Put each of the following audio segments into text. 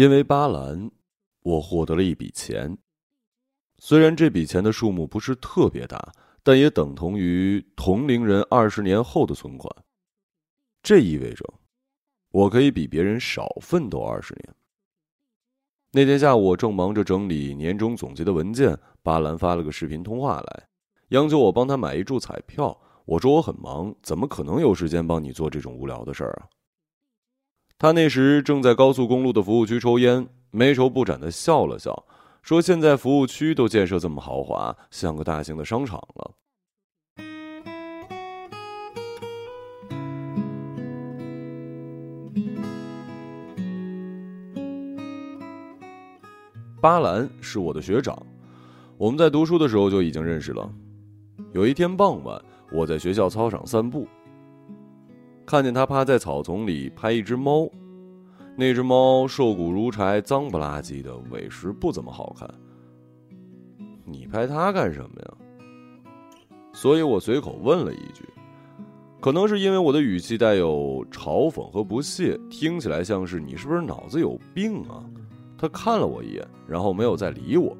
因为巴兰，我获得了一笔钱。虽然这笔钱的数目不是特别大，但也等同于同龄人二十年后的存款。这意味着，我可以比别人少奋斗二十年。那天下午，我正忙着整理年终总结的文件，巴兰发了个视频通话来，央求我帮他买一注彩票。我说我很忙，怎么可能有时间帮你做这种无聊的事儿啊？他那时正在高速公路的服务区抽烟，眉头不展的笑了笑，说：“现在服务区都建设这么豪华，像个大型的商场了。”巴兰是我的学长，我们在读书的时候就已经认识了。有一天傍晚，我在学校操场散步，看见他趴在草丛里拍一只猫，那只猫瘦骨如柴、脏不拉几的，委实不怎么好看。你拍它干什么呀？所以我随口问了一句，可能是因为我的语气带有嘲讽和不屑，听起来像是你是不是脑子有病啊？他看了我一眼，然后没有再理我。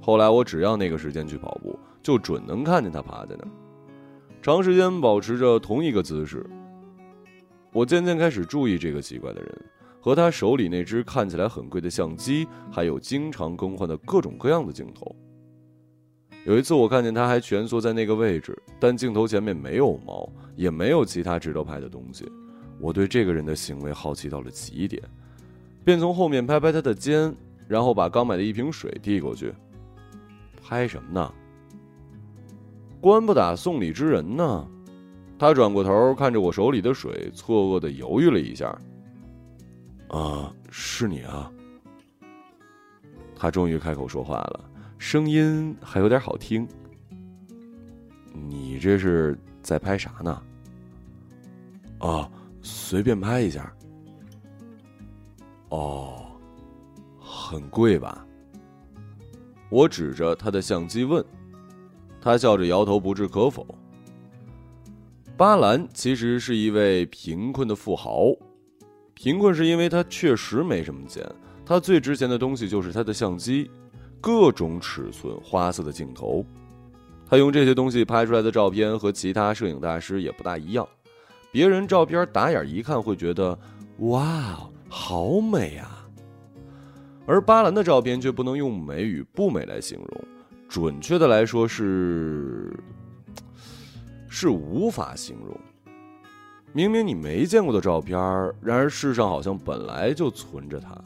后来我只要那个时间去跑步，就准能看见他趴在那儿，长时间保持着同一个姿势。我渐渐开始注意这个奇怪的人和他手里那只看起来很贵的相机，还有经常更换的各种各样的镜头。有一次我看见他还蜷缩在那个位置，但镜头前面没有猫，也没有其他值得拍的东西。我对这个人的行为好奇到了极点。便从后面拍拍他的肩，然后把刚买的一瓶水递过去。拍什么呢？官不打送礼之人呢？他转过头看着我手里的水，错愕的犹豫了一下。啊，是你啊！他终于开口说话了，声音还有点好听。你这是在拍啥呢？啊，随便拍一下。哦，很贵吧？我指着他的相机问，他笑着摇头，不置可否。巴兰其实是一位贫困的富豪，贫困是因为他确实没什么钱。他最值钱的东西就是他的相机，各种尺寸、花色的镜头。他用这些东西拍出来的照片和其他摄影大师也不大一样。别人照片打眼一看会觉得，哇！好美啊！而巴兰的照片却不能用美与不美来形容，准确的来说是是无法形容。明明你没见过的照片，然而世上好像本来就存着它，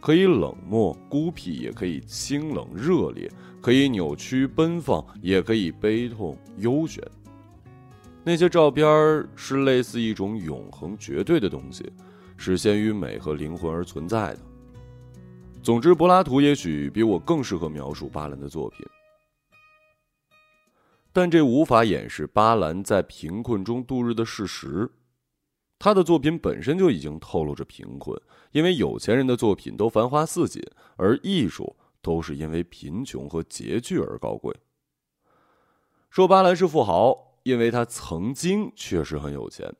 可以冷漠孤僻，也可以清冷热烈，可以扭曲奔放，也可以悲痛悠悬。那些照片是类似一种永恒绝对的东西。是先于美和灵魂而存在的。总之，柏拉图也许比我更适合描述巴兰的作品，但这无法掩饰巴兰在贫困中度日的事实。他的作品本身就已经透露着贫困，因为有钱人的作品都繁花似锦，而艺术都是因为贫穷和拮据而高贵。说巴兰是富豪，因为他曾经确实很有钱。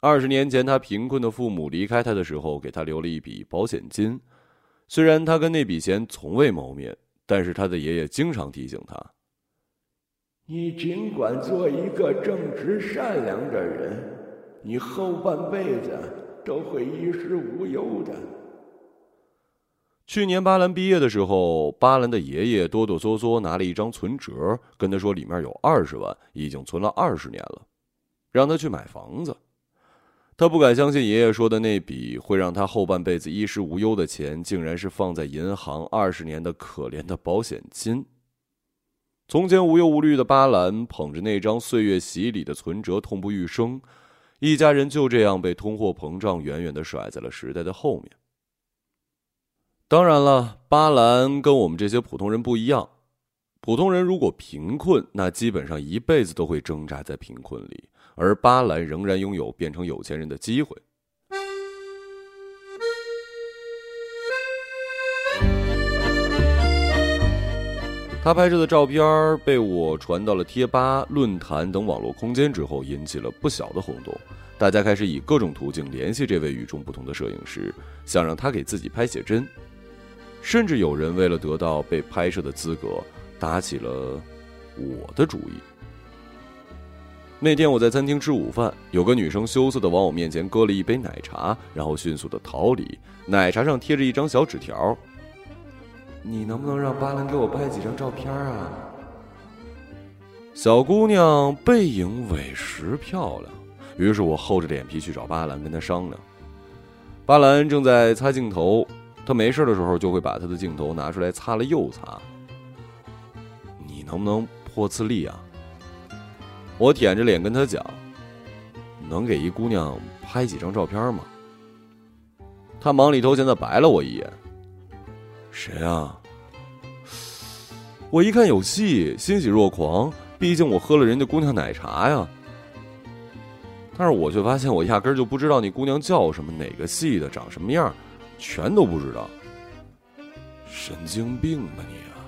二十年前，他贫困的父母离开他的时候，给他留了一笔保险金。虽然他跟那笔钱从未谋面，但是他的爷爷经常提醒他：“你尽管做一个正直善良的人，你后半辈子都会衣食无忧的。”去年巴兰毕业的时候，巴兰的爷爷哆哆嗦嗦拿了一张存折，跟他说里面有二十万，已经存了二十年了，让他去买房子。他不敢相信爷爷说的那笔会让他后半辈子衣食无忧的钱，竟然是放在银行二十年的可怜的保险金。从前无忧无虑的巴兰捧着那张岁月洗礼的存折，痛不欲生。一家人就这样被通货膨胀远远的甩在了时代的后面。当然了，巴兰跟我们这些普通人不一样。普通人如果贫困，那基本上一辈子都会挣扎在贫困里。而巴兰仍然拥有变成有钱人的机会。他拍摄的照片被我传到了贴吧、论坛等网络空间之后，引起了不小的轰动。大家开始以各种途径联系这位与众不同的摄影师，想让他给自己拍写真。甚至有人为了得到被拍摄的资格，打起了我的主意。那天我在餐厅吃午饭，有个女生羞涩的往我面前搁了一杯奶茶，然后迅速的逃离。奶茶上贴着一张小纸条：“你能不能让巴兰给我拍几张照片啊？”小姑娘背影委实漂亮，于是我厚着脸皮去找巴兰跟她商量。巴兰正在擦镜头，她没事的时候就会把她的镜头拿出来擦了又擦。你能不能破次例啊？我舔着脸跟他讲：“能给一姑娘拍几张照片吗？”他忙里偷闲的白了我一眼：“谁啊？”我一看有戏，欣喜若狂。毕竟我喝了人家姑娘奶茶呀。但是我却发现我压根就不知道那姑娘叫什么、哪个系的、长什么样，全都不知道。神经病吧你啊！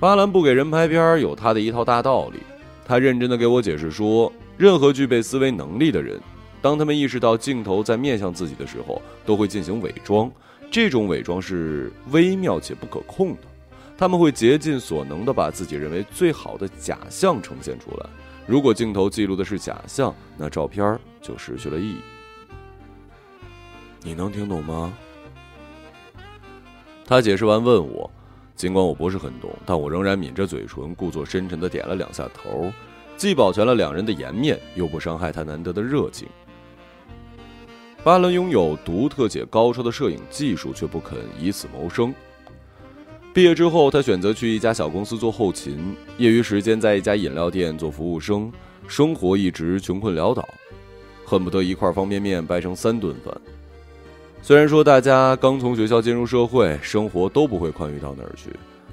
巴兰不给人拍片有他的一套大道理。他认真的给我解释说，任何具备思维能力的人，当他们意识到镜头在面向自己的时候，都会进行伪装。这种伪装是微妙且不可控的，他们会竭尽所能的把自己认为最好的假象呈现出来。如果镜头记录的是假象，那照片就失去了意义。你能听懂吗？他解释完问我。尽管我不是很懂，但我仍然抿着嘴唇，故作深沉的点了两下头，既保全了两人的颜面，又不伤害他难得的热情。巴伦拥有独特且高超的摄影技术，却不肯以此谋生。毕业之后，他选择去一家小公司做后勤，业余时间在一家饮料店做服务生，生活一直穷困潦倒，恨不得一块方便面掰成三顿饭。虽然说大家刚从学校进入社会，生活都不会宽裕到哪儿去，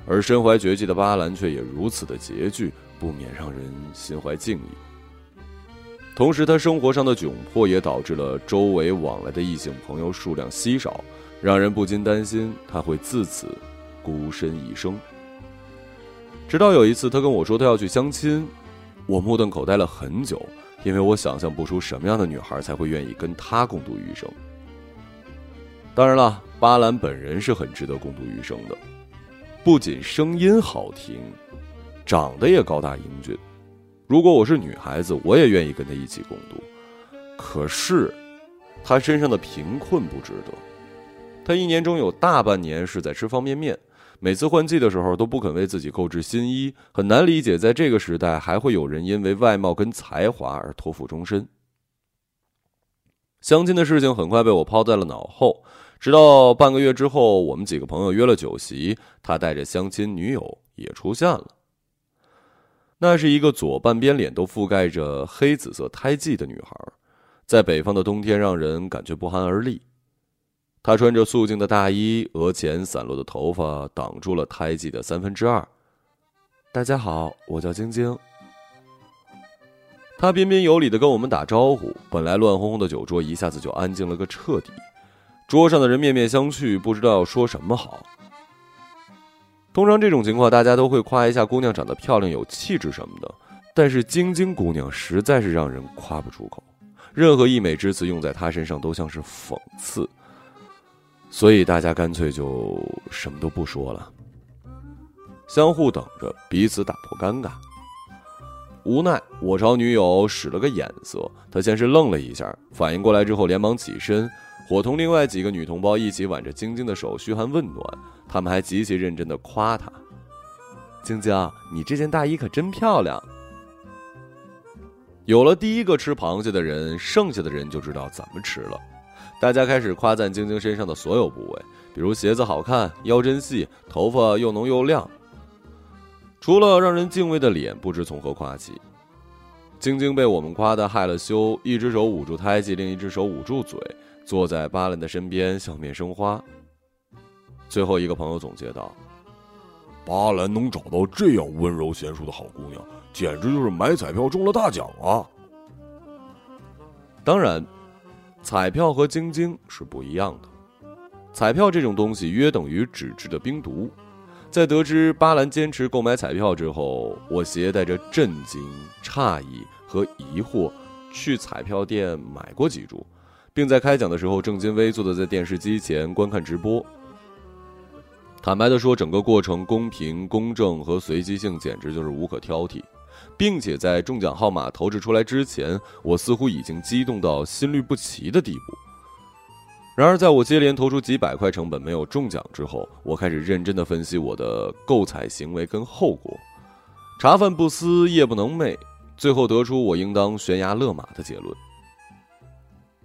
而身怀绝技的巴兰却也如此的拮据，不免让人心怀敬意。同时，他生活上的窘迫也导致了周围往来的异性朋友数量稀少，让人不禁担心他会自此孤身一生。直到有一次，他跟我说他要去相亲，我目瞪口呆了很久，因为我想象不出什么样的女孩才会愿意跟他共度余生。当然了，巴兰本人是很值得共度余生的，不仅声音好听，长得也高大英俊。如果我是女孩子，我也愿意跟他一起共度。可是，他身上的贫困不值得。他一年中有大半年是在吃方便面，每次换季的时候都不肯为自己购置新衣，很难理解在这个时代还会有人因为外貌跟才华而托付终身。相亲的事情很快被我抛在了脑后。直到半个月之后，我们几个朋友约了酒席，他带着相亲女友也出现了。那是一个左半边脸都覆盖着黑紫色胎记的女孩，在北方的冬天让人感觉不寒而栗。她穿着素净的大衣，额前散落的头发挡住了胎记的三分之二。大家好，我叫晶晶。他彬彬有礼的跟我们打招呼，本来乱哄哄的酒桌一下子就安静了个彻底。桌上的人面面相觑，不知道要说什么好。通常这种情况，大家都会夸一下姑娘长得漂亮、有气质什么的。但是晶晶姑娘实在是让人夸不出口，任何溢美之词用在她身上都像是讽刺。所以大家干脆就什么都不说了，相互等着彼此打破尴尬。无奈，我朝女友使了个眼色，她先是愣了一下，反应过来之后，连忙起身。伙同另外几个女同胞一起挽着晶晶的手嘘寒问暖，他们还极其认真的夸她：“晶晶，你这件大衣可真漂亮。”有了第一个吃螃蟹的人，剩下的人就知道怎么吃了。大家开始夸赞晶晶身上的所有部位，比如鞋子好看、腰真细、头发又浓又亮。除了让人敬畏的脸，不知从何夸起。晶晶被我们夸得害了羞，一只手捂住胎记，另一只手捂住嘴。坐在巴兰的身边，笑面生花。最后一个朋友总结道：“巴兰能找到这样温柔贤淑的好姑娘，简直就是买彩票中了大奖啊！”当然，彩票和晶晶是不一样的。彩票这种东西约等于纸质的冰毒，在得知巴兰坚持购买彩票之后，我携带着震惊、诧异和疑惑去彩票店买过几注，并在开奖的时候正襟危坐的在电视机前观看直播。坦白的说，整个过程公平、公正和随机性简直就是无可挑剔，并且在中奖号码投掷出来之前，我似乎已经激动到心律不齐的地步。然而，在我接连投出几百块成本没有中奖之后，我开始认真的分析我的购彩行为跟后果，茶饭不思，夜不能寐，最后得出我应当悬崖勒马的结论：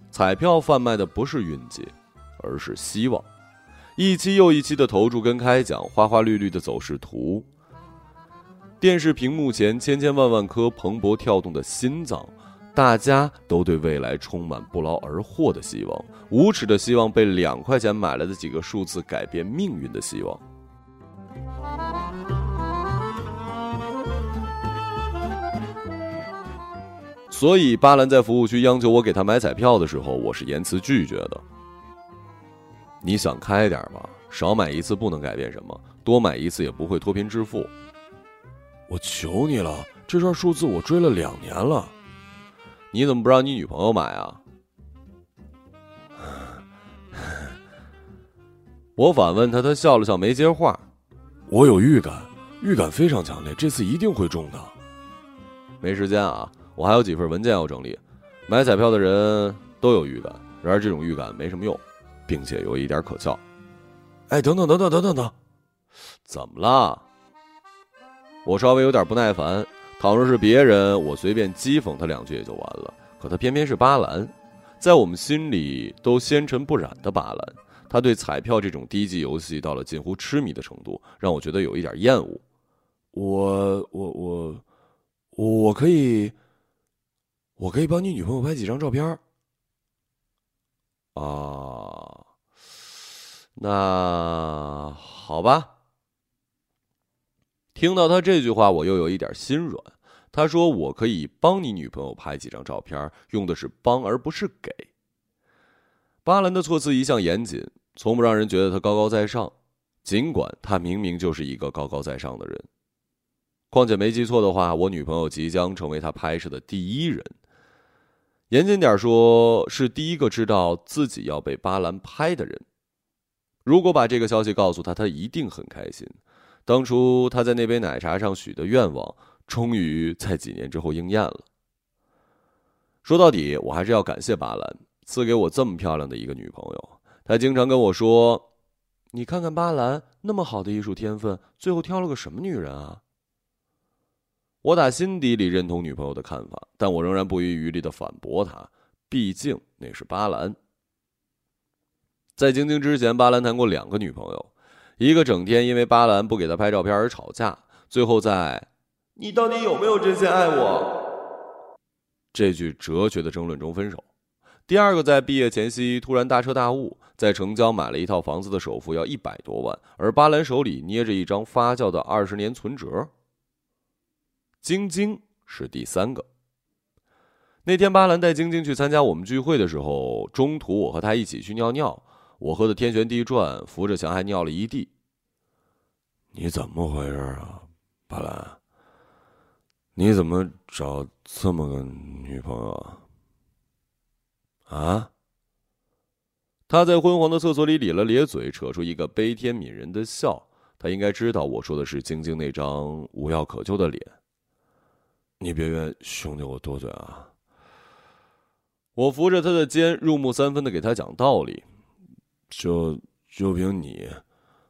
彩票贩卖的不是运气，而是希望。一期又一期的投注跟开奖，花花绿绿的走势图，电视屏幕前千千万万颗蓬勃跳动的心脏。大家都对未来充满不劳而获的希望，无耻的希望被两块钱买来的几个数字改变命运的希望。所以，巴兰在服务区央求我给他买彩票的时候，我是严词拒绝的。你想开点吧，少买一次不能改变什么，多买一次也不会脱贫致富。我求你了，这串数字我追了两年了。你怎么不让你女朋友买啊？我反问他，他笑了笑，没接话。我有预感，预感非常强烈，这次一定会中的。没时间啊，我还有几份文件要整理。买彩票的人都有预感，然而这种预感没什么用，并且有一点可笑。哎，等等等等等等等，怎么了？我稍微有点不耐烦。倘若是别人，我随便讥讽他两句也就完了。可他偏偏是巴兰，在我们心里都纤尘不染的巴兰，他对彩票这种低级游戏到了近乎痴迷的程度，让我觉得有一点厌恶。我我我我可以，我可以帮你女朋友拍几张照片。啊，那好吧。听到他这句话，我又有一点心软。他说：“我可以帮你女朋友拍几张照片，用的是帮而不是给。”巴兰的措辞一向严谨，从不让人觉得他高高在上，尽管他明明就是一个高高在上的人。况且没记错的话，我女朋友即将成为他拍摄的第一人。严谨点说，是第一个知道自己要被巴兰拍的人。如果把这个消息告诉他，他一定很开心。当初他在那杯奶茶上许的愿望，终于在几年之后应验了。说到底，我还是要感谢巴兰赐给我这么漂亮的一个女朋友。他经常跟我说：“你看看巴兰那么好的艺术天分，最后挑了个什么女人啊？”我打心底里认同女朋友的看法，但我仍然不遗余力的反驳她，毕竟那是巴兰。在晶晶之前，巴兰谈过两个女朋友。一个整天因为巴兰不给他拍照片而吵架，最后在“你到底有没有真心爱我”这句哲学的争论中分手。第二个在毕业前夕突然大彻大悟，在城郊买了一套房子的首付要一百多万，而巴兰手里捏着一张发酵的二十年存折。晶晶是第三个。那天巴兰带晶晶去参加我们聚会的时候，中途我和他一起去尿尿。我喝的天旋地转，扶着墙还尿了一地。你怎么回事啊，巴兰？你怎么找这么个女朋友啊？啊？他在昏黄的厕所里咧了咧嘴，扯出一个悲天悯人的笑。他应该知道我说的是晶晶那张无药可救的脸。你别怨兄弟我多嘴啊！我扶着他的肩，入木三分的给他讲道理。就就凭你，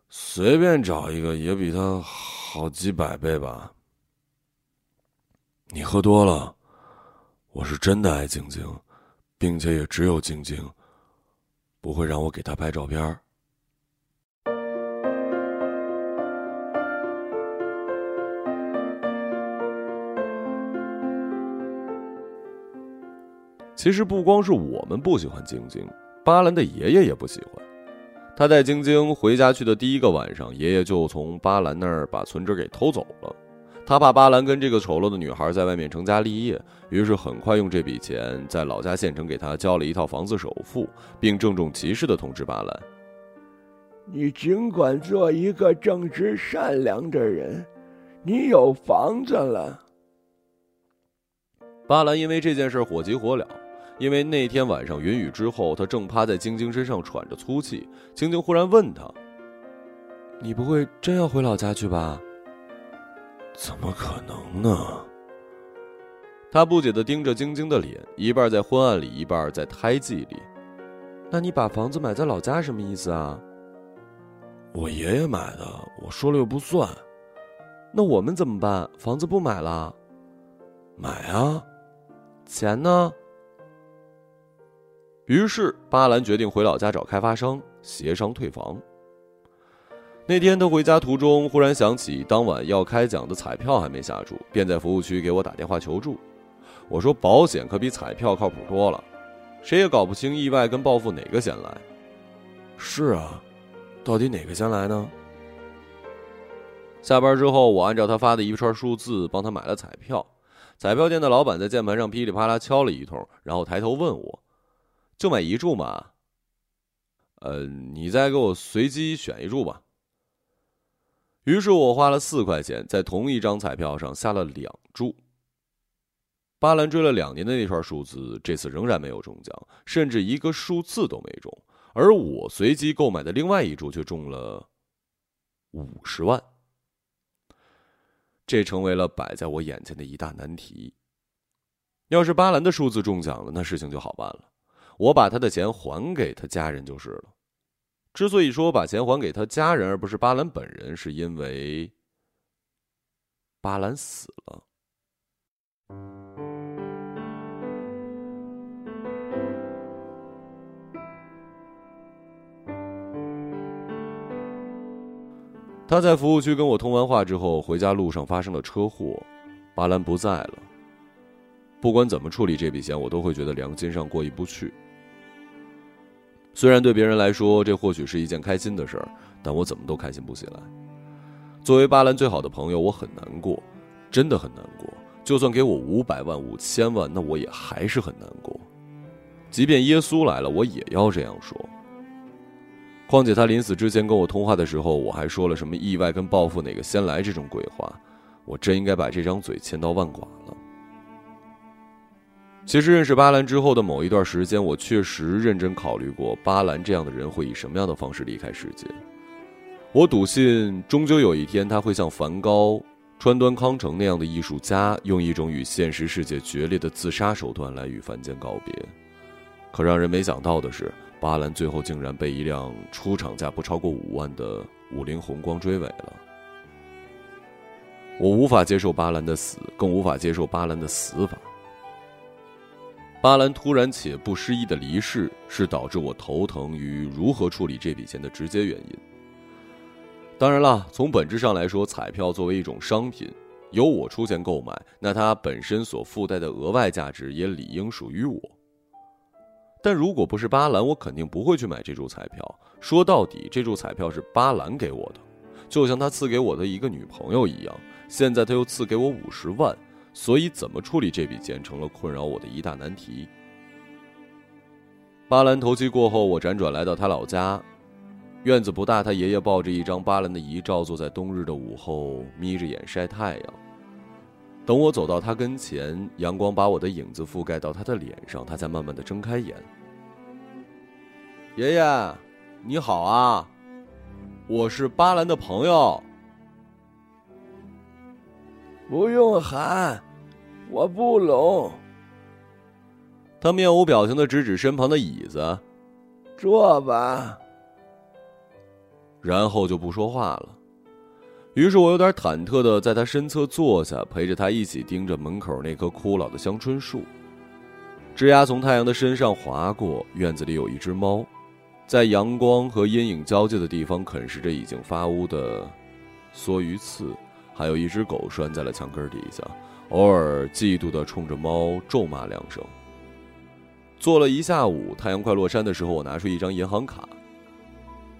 随便找一个也比他好几百倍吧。你喝多了，我是真的爱晶晶，并且也只有晶晶不会让我给她拍照片。其实不光是我们不喜欢晶晶，巴兰的爷爷也不喜欢。他带晶晶回家去的第一个晚上，爷爷就从巴兰那儿把存折给偷走了。他怕巴兰跟这个丑陋的女孩在外面成家立业，于是很快用这笔钱在老家县城给他交了一套房子首付，并郑重其事地通知巴兰：“你尽管做一个正直善良的人，你有房子了。巴兰因为这件事火急火燎，因为那天晚上云雨之后，他正趴在晶晶身上喘着粗气。晶晶忽然问他：“你不会真要回老家去吧？”“怎么可能呢？”他不解的盯着晶晶的脸，一半在昏暗里，一半在胎记里。“那你把房子买在老家什么意思啊？”“我爷爷买的，我说了又不算。”“那我们怎么办？房子不买了？”“买啊。”钱呢？于是巴兰决定回老家找开发商协商退房。那天他回家途中，忽然想起当晚要开奖的彩票还没下注，便在服务区给我打电话求助。我说：“保险可比彩票靠谱多了，谁也搞不清意外跟报复哪个先来。”是啊，到底哪个先来呢？下班之后，我按照他发的一串数字帮他买了彩票。彩票店的老板在键盘上噼里啪啦敲了一通，然后抬头问我：“就买一注嘛？”“呃，你再给我随机选一注吧。”于是我花了四块钱在同一张彩票上下了两注。巴兰追了两年的那串数字，这次仍然没有中奖，甚至一个数字都没中，而我随机购买的另外一注却中了五十万。这成为了摆在我眼前的一大难题。要是巴兰的数字中奖了，那事情就好办了，我把他的钱还给他家人就是了。之所以说把钱还给他家人，而不是巴兰本人，是因为巴兰死了。他在服务区跟我通完话之后，回家路上发生了车祸，巴兰不在了。不管怎么处理这笔钱，我都会觉得良心上过意不去。虽然对别人来说这或许是一件开心的事儿，但我怎么都开心不起来。作为巴兰最好的朋友，我很难过，真的很难过。就算给我五百万、五千万，那我也还是很难过。即便耶稣来了，我也要这样说。况且他临死之前跟我通话的时候，我还说了什么意外跟报复哪个先来这种鬼话，我真应该把这张嘴千刀万剐了。其实认识巴兰之后的某一段时间，我确实认真考虑过巴兰这样的人会以什么样的方式离开世界。我笃信，终究有一天他会像梵高、川端康成那样的艺术家，用一种与现实世界决裂的自杀手段来与凡间告别。可让人没想到的是。巴兰最后竟然被一辆出厂价不超过五万的五菱宏光追尾了。我无法接受巴兰的死，更无法接受巴兰的死法。巴兰突然且不失意的离世，是导致我头疼于如何处理这笔钱的直接原因。当然了，从本质上来说，彩票作为一种商品，由我出钱购买，那它本身所附带的额外价值也理应属于我。但如果不是巴兰，我肯定不会去买这注彩票。说到底，这注彩票是巴兰给我的，就像他赐给我的一个女朋友一样。现在他又赐给我五十万，所以怎么处理这笔钱成了困扰我的一大难题。巴兰头七过后，我辗转来到他老家，院子不大，他爷爷抱着一张巴兰的遗照，坐在冬日的午后，眯着眼晒太阳。等我走到他跟前，阳光把我的影子覆盖到他的脸上，他才慢慢的睁开眼。爷爷，你好啊，我是巴兰的朋友。不用喊，我不聋。他面无表情的指指身旁的椅子，坐吧。然后就不说话了。于是我有点忐忑的在他身侧坐下，陪着他一起盯着门口那棵枯老的香椿树。枝丫从太阳的身上划过，院子里有一只猫，在阳光和阴影交界的地方啃食着已经发乌的梭鱼刺，还有一只狗拴在了墙根底下，偶尔嫉妒的冲着猫咒骂两声。坐了一下午，太阳快落山的时候，我拿出一张银行卡。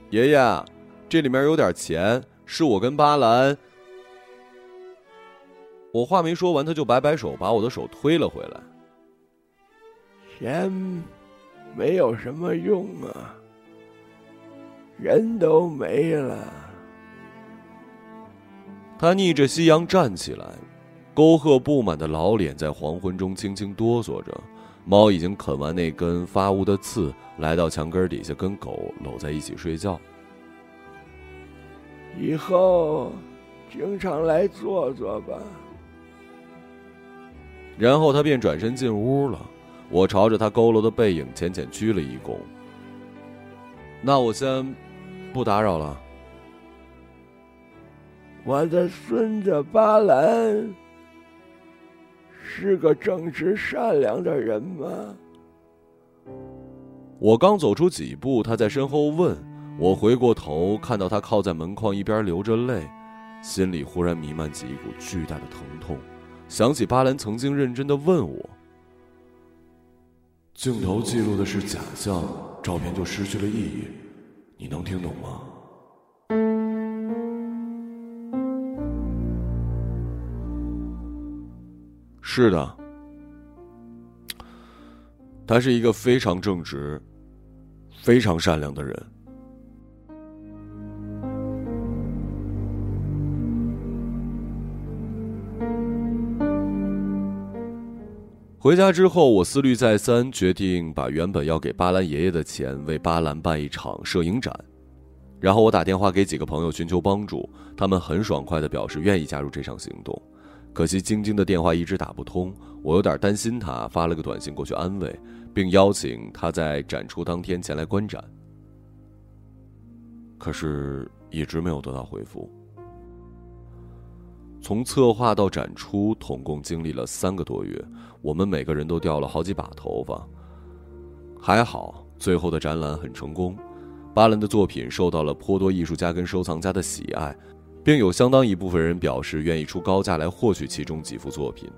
爷爷，这里面有点钱。是我跟巴兰，我话没说完，他就摆摆手，把我的手推了回来。钱没有什么用啊，人都没了。他逆着夕阳站起来，沟壑布满的老脸在黄昏中轻轻哆嗦着。猫已经啃完那根发乌的刺，来到墙根底下跟狗搂在一起睡觉。以后经常来坐坐吧。然后他便转身进屋了。我朝着他佝偻的背影浅浅鞠了一躬。那我先不打扰了。我的孙子巴兰是个正直善良的人吗？我刚走出几步，他在身后问。我回过头，看到他靠在门框一边流着泪，心里忽然弥漫起一股巨大的疼痛。想起巴兰曾经认真的问我：“镜头记录的是假象，照片就失去了意义，你能听懂吗？”是的，他是一个非常正直、非常善良的人。回家之后，我思虑再三，决定把原本要给巴兰爷爷的钱为巴兰办一场摄影展。然后我打电话给几个朋友寻求帮助，他们很爽快地表示愿意加入这场行动。可惜晶晶的电话一直打不通，我有点担心她，发了个短信过去安慰，并邀请她在展出当天前来观展。可是，一直没有得到回复。从策划到展出，总共经历了三个多月，我们每个人都掉了好几把头发。还好，最后的展览很成功，巴兰的作品受到了颇多艺术家跟收藏家的喜爱，并有相当一部分人表示愿意出高价来获取其中几幅作品。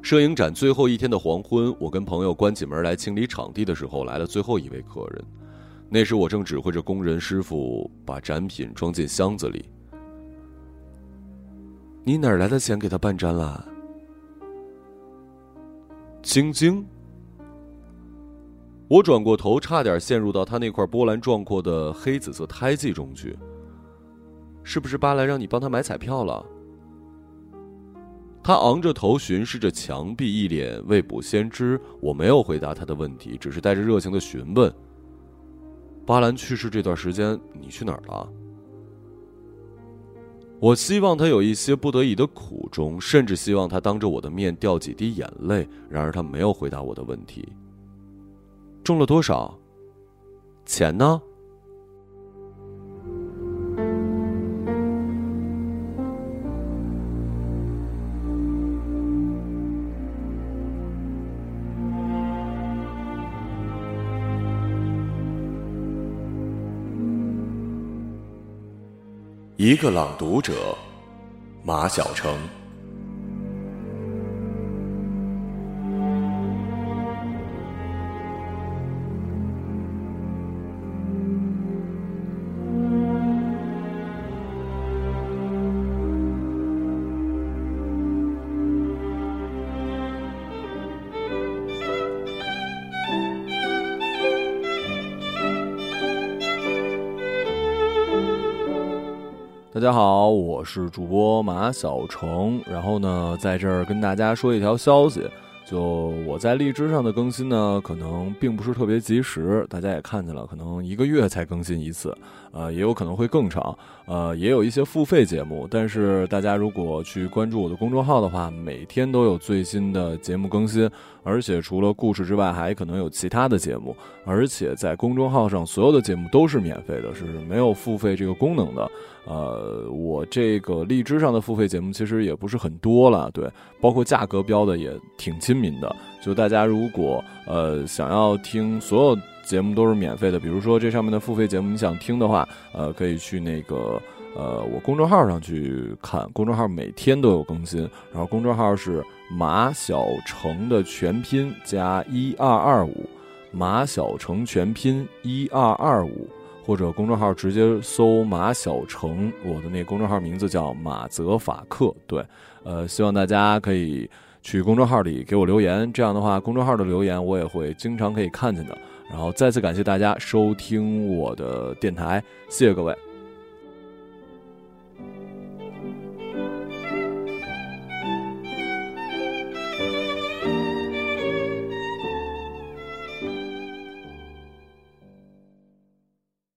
摄影展最后一天的黄昏，我跟朋友关起门来清理场地的时候，来了最后一位客人。那时我正指挥着工人师傅把展品装进箱子里。你哪来的钱给他办展览？晶晶，我转过头，差点陷入到他那块波澜壮阔的黑紫色胎记中去。是不是巴兰让你帮他买彩票了？他昂着头巡视着墙壁，一脸未卜先知。我没有回答他的问题，只是带着热情的询问：“巴兰去世这段时间，你去哪儿了？”我希望他有一些不得已的苦衷，甚至希望他当着我的面掉几滴眼泪。然而他没有回答我的问题。中了多少？钱呢？一个朗读者，马晓成。大家好，我是主播马小成。然后呢，在这儿跟大家说一条消息，就我在荔枝上的更新呢，可能并不是特别及时。大家也看见了，可能一个月才更新一次，呃，也有可能会更长。呃，也有一些付费节目，但是大家如果去关注我的公众号的话，每天都有最新的节目更新。而且除了故事之外，还可能有其他的节目。而且在公众号上，所有的节目都是免费的，是没有付费这个功能的。呃，我这个荔枝上的付费节目其实也不是很多了，对，包括价格标的也挺亲民的。就大家如果呃想要听所有节目都是免费的，比如说这上面的付费节目你想听的话，呃，可以去那个。呃，我公众号上去看，公众号每天都有更新。然后公众号是马小成的全拼加一二二五，马小成全拼一二二五，或者公众号直接搜马小成，我的那公众号名字叫马泽法克。对，呃，希望大家可以去公众号里给我留言，这样的话，公众号的留言我也会经常可以看见的。然后再次感谢大家收听我的电台，谢谢各位。